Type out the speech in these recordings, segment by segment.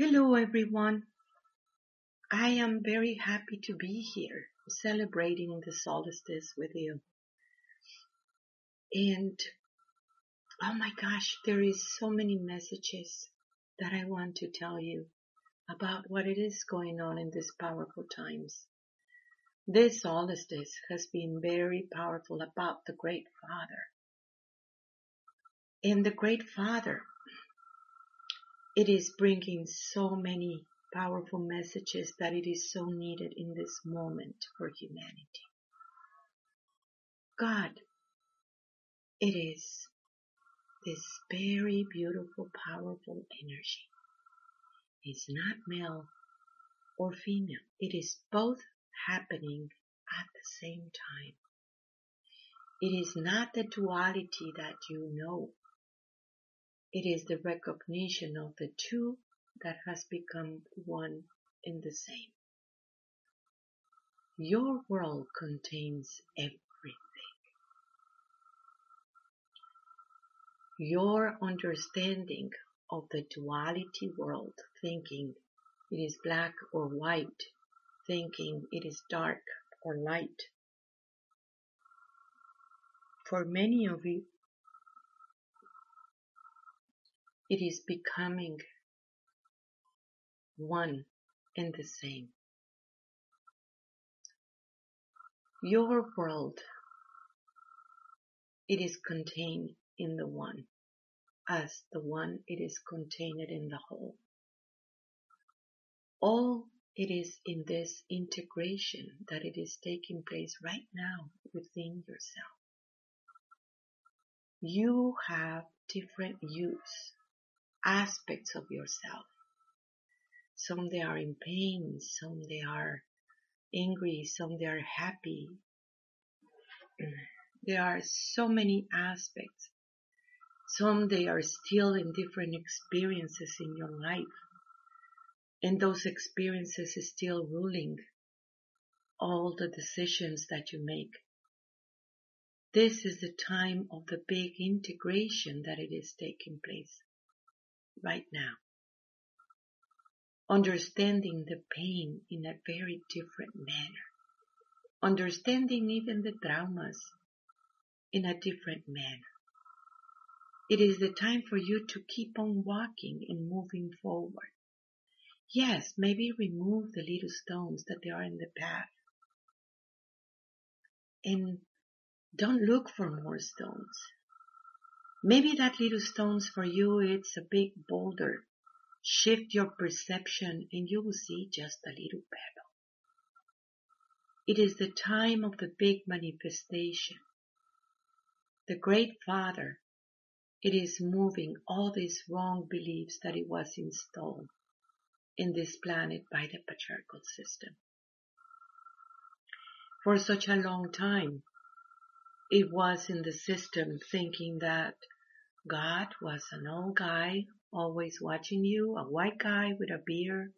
Hello everyone. I am very happy to be here celebrating the solstice with you. And oh my gosh, there is so many messages that I want to tell you about what it is going on in these powerful times. This solstice has been very powerful about the Great Father. And the Great Father, it is bringing so many powerful messages that it is so needed in this moment for humanity. God, it is this very beautiful, powerful energy. It's not male or female. It is both happening at the same time. It is not the duality that you know. It is the recognition of the two that has become one in the same. Your world contains everything. Your understanding of the duality world, thinking it is black or white, thinking it is dark or light. For many of you, it is becoming one and the same. Your world, it is contained in the one, as the one it is contained in the whole. All it is in this integration that it is taking place right now within yourself. You have different use, aspects of yourself. Some they are in pain, some they are angry, some they are happy. There are so many aspects. Some they are still in different experiences in your life. And those experiences is still ruling all the decisions that you make. This is the time of the big integration that it is taking place right now. Understanding the pain in a very different manner. Understanding even the traumas in a different manner. It is the time for you to keep on walking and moving forward. Yes, maybe remove the little stones that are in the path. And don't look for more stones. Maybe that little stones for you, it's a big boulder. Shift your perception and you will see just a little pebble. It is the time of the big manifestation. The great father, it is moving all these wrong beliefs that it was installed in this planet by the patriarchal system. For such a long time, it was in the system thinking that God was an old guy always watching you, a white guy with a beard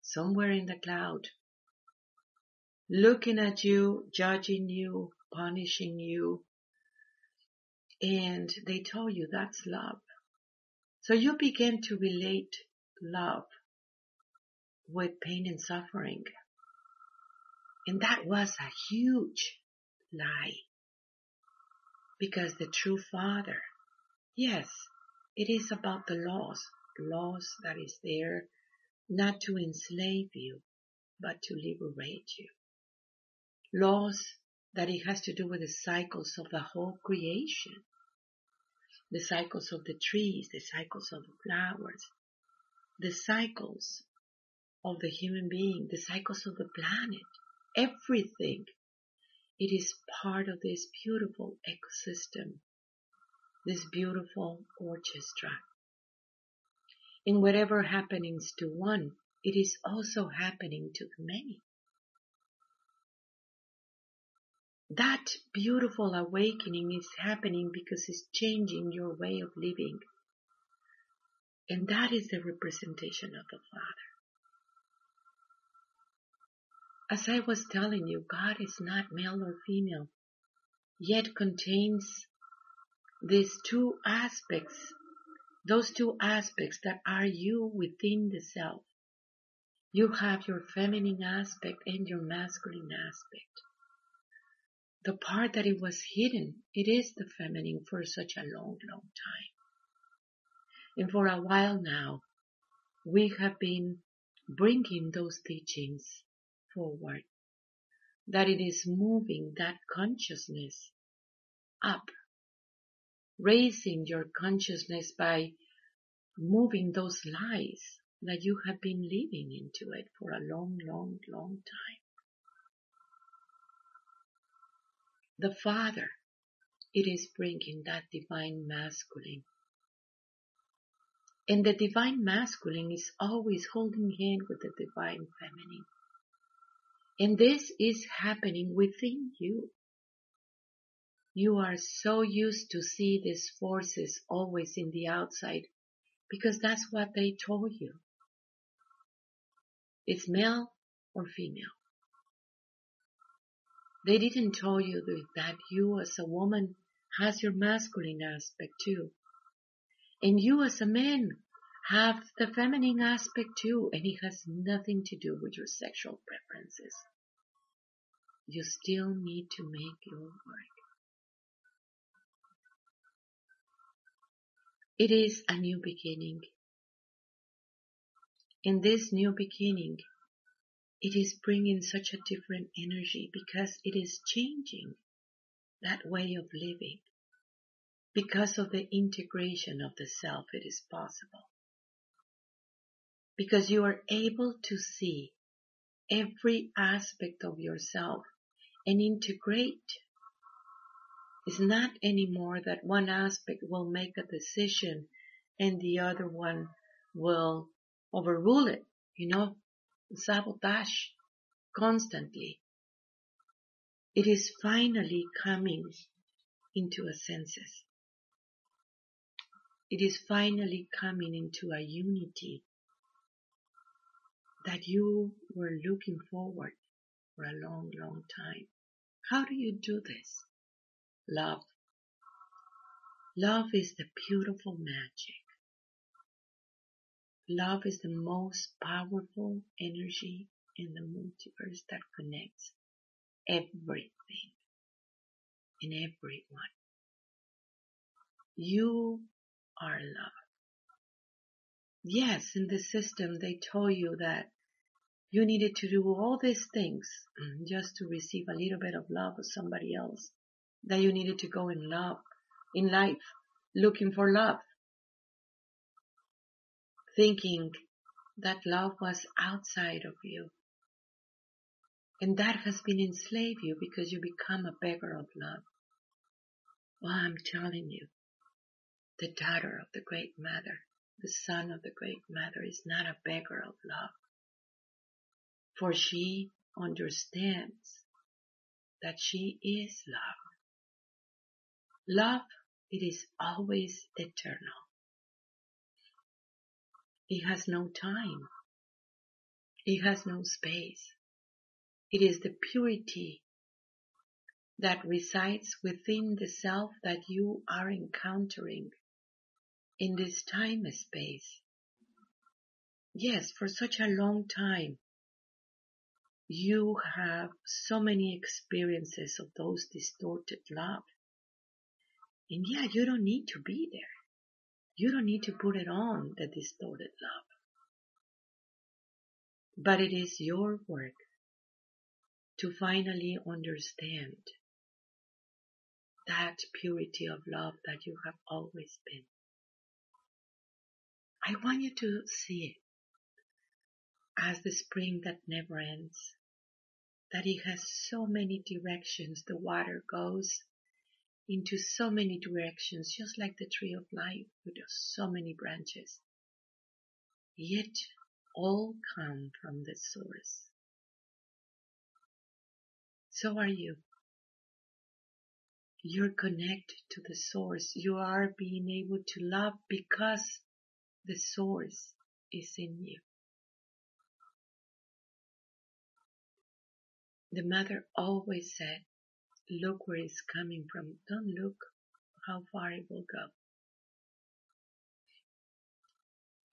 somewhere in the cloud, looking at you, judging you, punishing you. And they told you that's love. So you begin to relate love with pain and suffering. And that was a huge lie. Because the true father, yes, it is about the laws, laws that is there not to enslave you, but to liberate you. Laws that it has to do with the cycles of the whole creation. The cycles of the trees, the cycles of the flowers, the cycles of the human being, the cycles of the planet, everything. It is part of this beautiful ecosystem, this beautiful orchestra. In whatever happenings to one, it is also happening to many. That beautiful awakening is happening because it's changing your way of living. And that is the representation of the Father. As I was telling you, God is not male or female, yet contains these two aspects those two aspects that are you within the self. You have your feminine aspect and your masculine aspect. The part that it was hidden, it is the feminine for such a long, long time. And for a while now, we have been bringing those teachings forward. That it is moving that consciousness up raising your consciousness by moving those lies that you have been living into it for a long, long, long time. The Father, it is bringing that divine masculine. And the divine masculine is always holding hand with the divine feminine. And this is happening within you. You are so used to see these forces always in the outside because that's what they told you. It's male or female. They didn't tell you that you as a woman has your masculine aspect too. And you as a man have the feminine aspect too, and it has nothing to do with your sexual preferences. You still need to make your work. It is a new beginning. In this new beginning, it is bringing such a different energy because it is changing that way of living. Because of the integration of the self, it is possible. Because you are able to see every aspect of yourself and integrate it's not anymore that one aspect will make a decision and the other one will overrule it, you know, sabotage constantly. It is finally coming into a senses. It is finally coming into a unity that you were looking forward for a long, long time. How do you do this? Love. Love is the beautiful magic. Love is the most powerful energy in the multiverse that connects everything and everyone. You are love. Yes, in the system they told you that you needed to do all these things um, just to receive a little bit of love of somebody else that you needed to go in love, in life, looking for love, thinking that love was outside of you. And that has been enslaved you because you become a beggar of love. Well, I'm telling you, the daughter of the great mother, the son of the great mother is not a beggar of love. For she understands that she is love. Love, it is always eternal. It has no time. It has no space. It is the purity that resides within the self that you are encountering in this time space. Yes, for such a long time, you have so many experiences of those distorted love and yeah, you don't need to be there. You don't need to put it on the distorted love. But it is your work to finally understand that purity of love that you have always been. I want you to see it as the spring that never ends, that it has so many directions the water goes into so many directions, just like the tree of life with so many branches. Yet all come from the source. So are you. You're connected to the source. You are being able to love because the source is in you. The mother always said, look where it's coming from. Don't look how far it will go.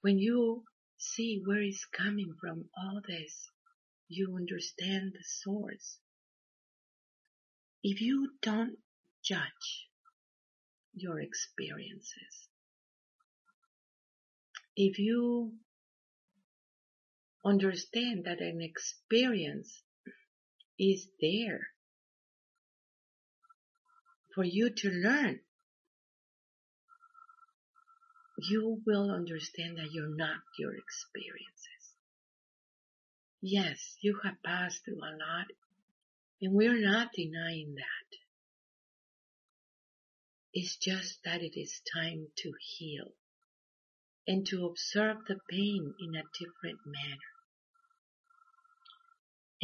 When you see where it's coming from all this, you understand the source. If you don't judge your experiences, if you understand that an experience is there for you to learn, you will understand that you're not your experiences. Yes, you have passed through a lot, and we're not denying that. It's just that it is time to heal and to observe the pain in a different manner.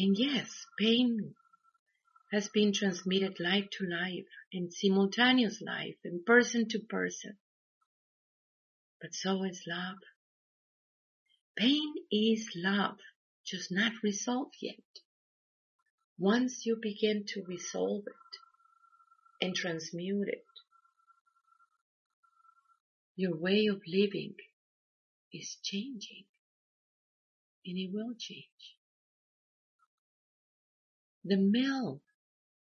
And yes, pain has been transmitted life to life and simultaneous life and person to person. But so is love. Pain is love, just not resolved yet. Once you begin to resolve it and transmute it, your way of living is changing and it will change. The male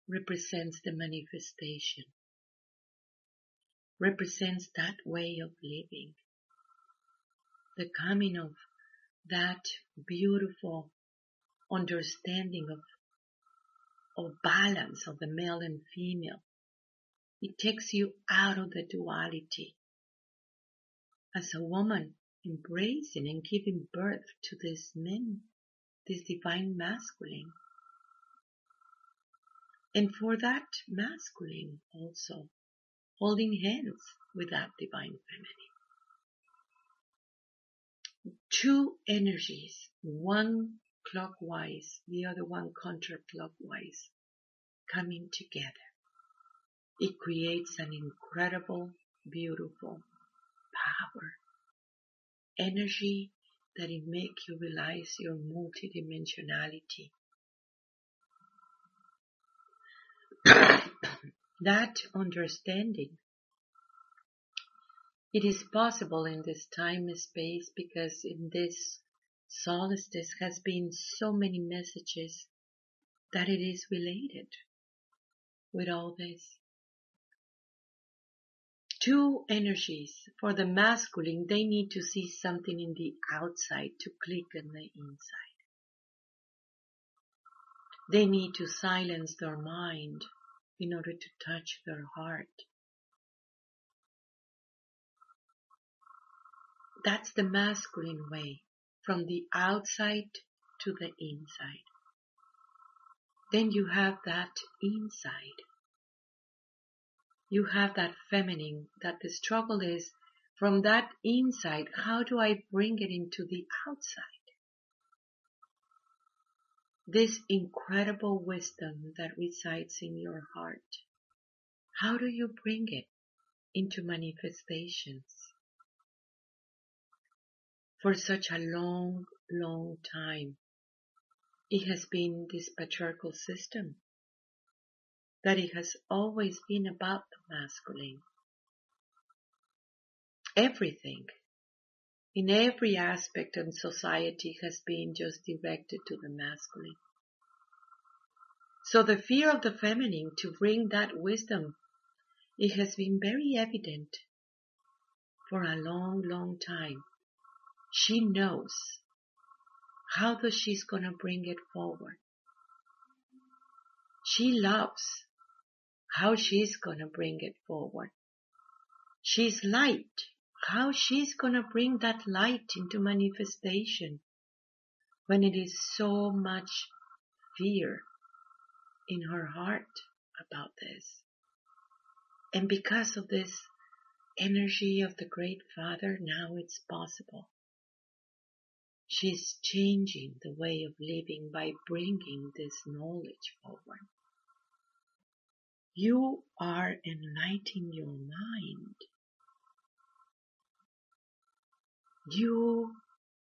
represents the manifestation, represents that way of living, the coming of that beautiful understanding of, of balance of the male and female. It takes you out of the duality. As a woman embracing and giving birth to this men, this divine masculine. And for that masculine also, holding hands with that divine feminine two energies, one clockwise, the other one counterclockwise, coming together. It creates an incredible, beautiful power, energy that it makes you realize your multidimensionality. That understanding it is possible in this time and space because in this solstice has been so many messages that it is related with all this. Two energies for the masculine, they need to see something in the outside to click in the inside. They need to silence their mind in order to touch their heart. That's the masculine way, from the outside to the inside. Then you have that inside. You have that feminine, that the struggle is from that inside, how do I bring it into the outside? This incredible wisdom that resides in your heart, how do you bring it into manifestations? for such a long, long time. It has been this patriarchal system that it has always been about the masculine. Everything in every aspect of society has been just directed to the masculine. So the fear of the feminine to bring that wisdom, it has been very evident for a long, long time. She knows how the she's gonna bring it forward. She loves how she's gonna bring it forward. She's light, how she's gonna bring that light into manifestation when it is so much fear in her heart about this. And because of this energy of the Great Father, now it's possible. She's changing the way of living by bringing this knowledge forward. You are enlightening your mind. You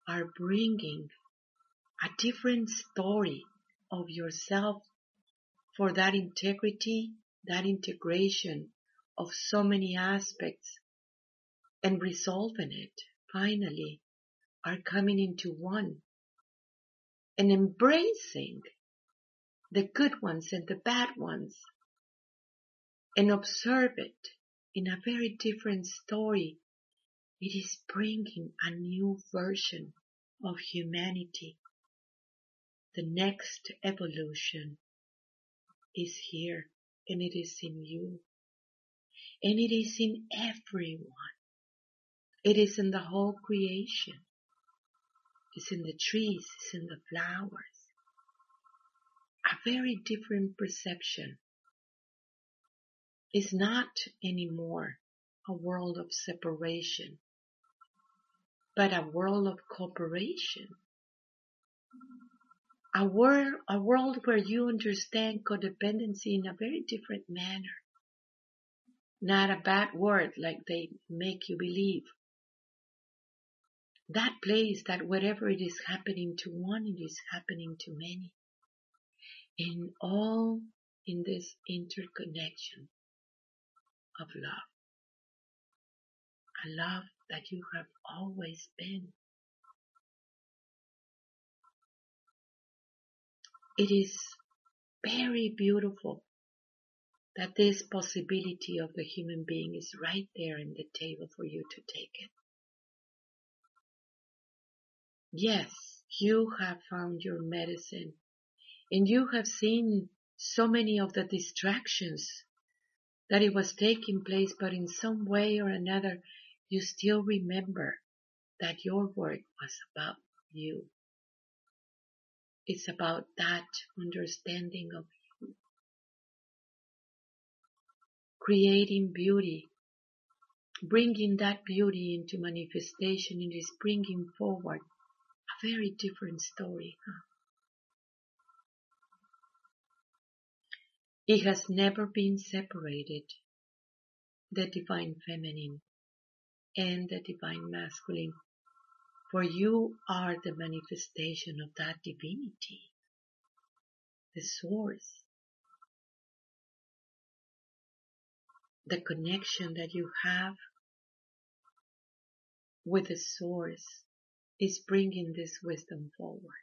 are bringing a different story of yourself for that integrity, that integration of so many aspects and resolving it finally are coming into one and embracing the good ones and the bad ones and observe it in a very different story. It is bringing a new version of humanity. The next evolution is here and it is in you and it is in everyone. It is in the whole creation. It's in the trees, it's in the flowers. A very different perception. It's not anymore a world of separation, but a world of cooperation. A world, a world where you understand codependency in a very different manner. Not a bad word like they make you believe, that place that whatever it is happening to one, it is happening to many. And all in this interconnection of love. A love that you have always been. It is very beautiful that this possibility of the human being is right there in the table for you to take it. Yes, you have found your medicine and you have seen so many of the distractions that it was taking place, but in some way or another, you still remember that your work was about you. It's about that understanding of you. Creating beauty, bringing that beauty into manifestation, it is bringing forward a very different story. Huh? It has never been separated, the divine feminine and the divine masculine, for you are the manifestation of that divinity, the source, the connection that you have with the source is bringing this wisdom forward.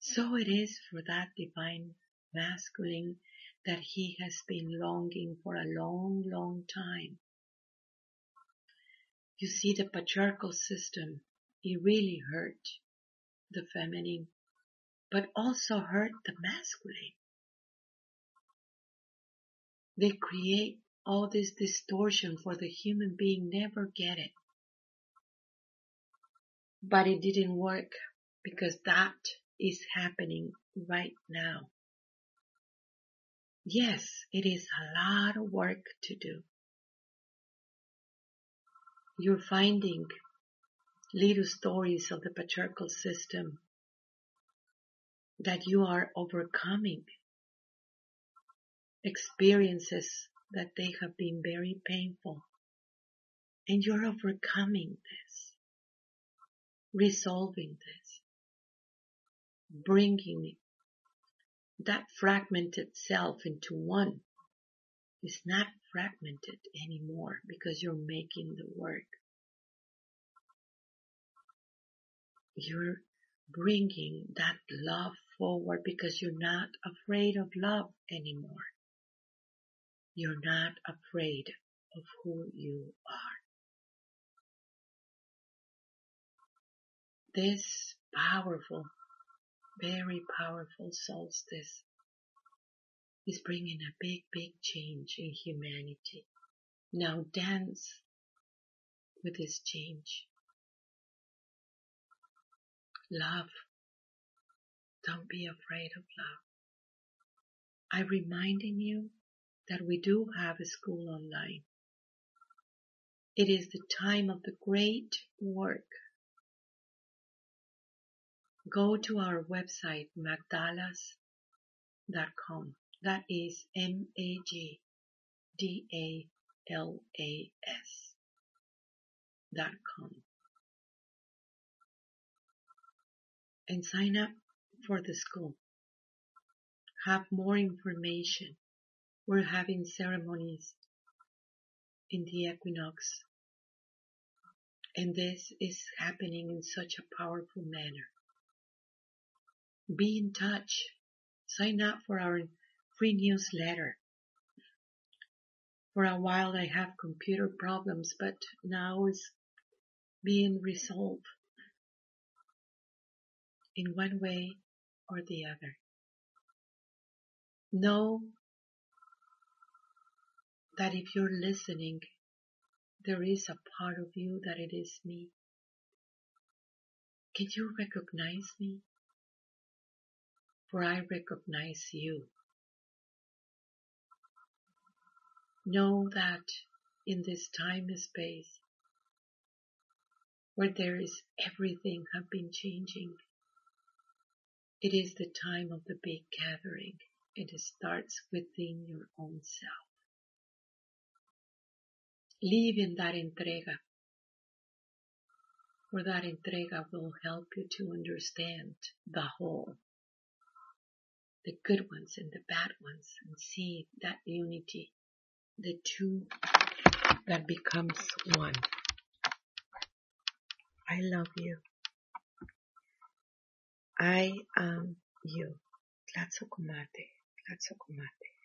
So it is for that divine masculine that he has been longing for a long, long time. You see, the patriarchal system, it really hurt the feminine, but also hurt the masculine. They create all this distortion for the human being never get it. But it didn't work because that is happening right now. Yes, it is a lot of work to do. You're finding little stories of the patriarchal system that you are overcoming experiences that they have been very painful. And you're overcoming this resolving this, bringing that fragmented self into one. Is not fragmented anymore because you're making the work. You're bringing that love forward because you're not afraid of love anymore. You're not afraid of who you are. this powerful, very powerful solstice is bringing a big, big change in humanity. Now dance with this change. Love. Don't be afraid of love. I'm reminding you that we do have a school online. It is the time of the great work go to our website, magdalas.com. That is M-A-G-D-A-L-A-S dot com. And sign up for the school. Have more information. We're having ceremonies in the equinox And this is happening in such a powerful manner. Be in touch. Sign up for our free newsletter. For a while I have computer problems, but now it's being resolved in one way or the other. Know that if you're listening, there is a part of you that it is me. Can you recognize me? For I recognize you. Know that in this time and space where there is everything have been changing, it is the time of the big gathering. It starts within your own self. Live in that entrega. For that entrega will help you to understand the whole. The good ones and the bad ones and see that unity. The two that becomes one. I love you. I am you. Tlatzocomate, Tlatzocomate.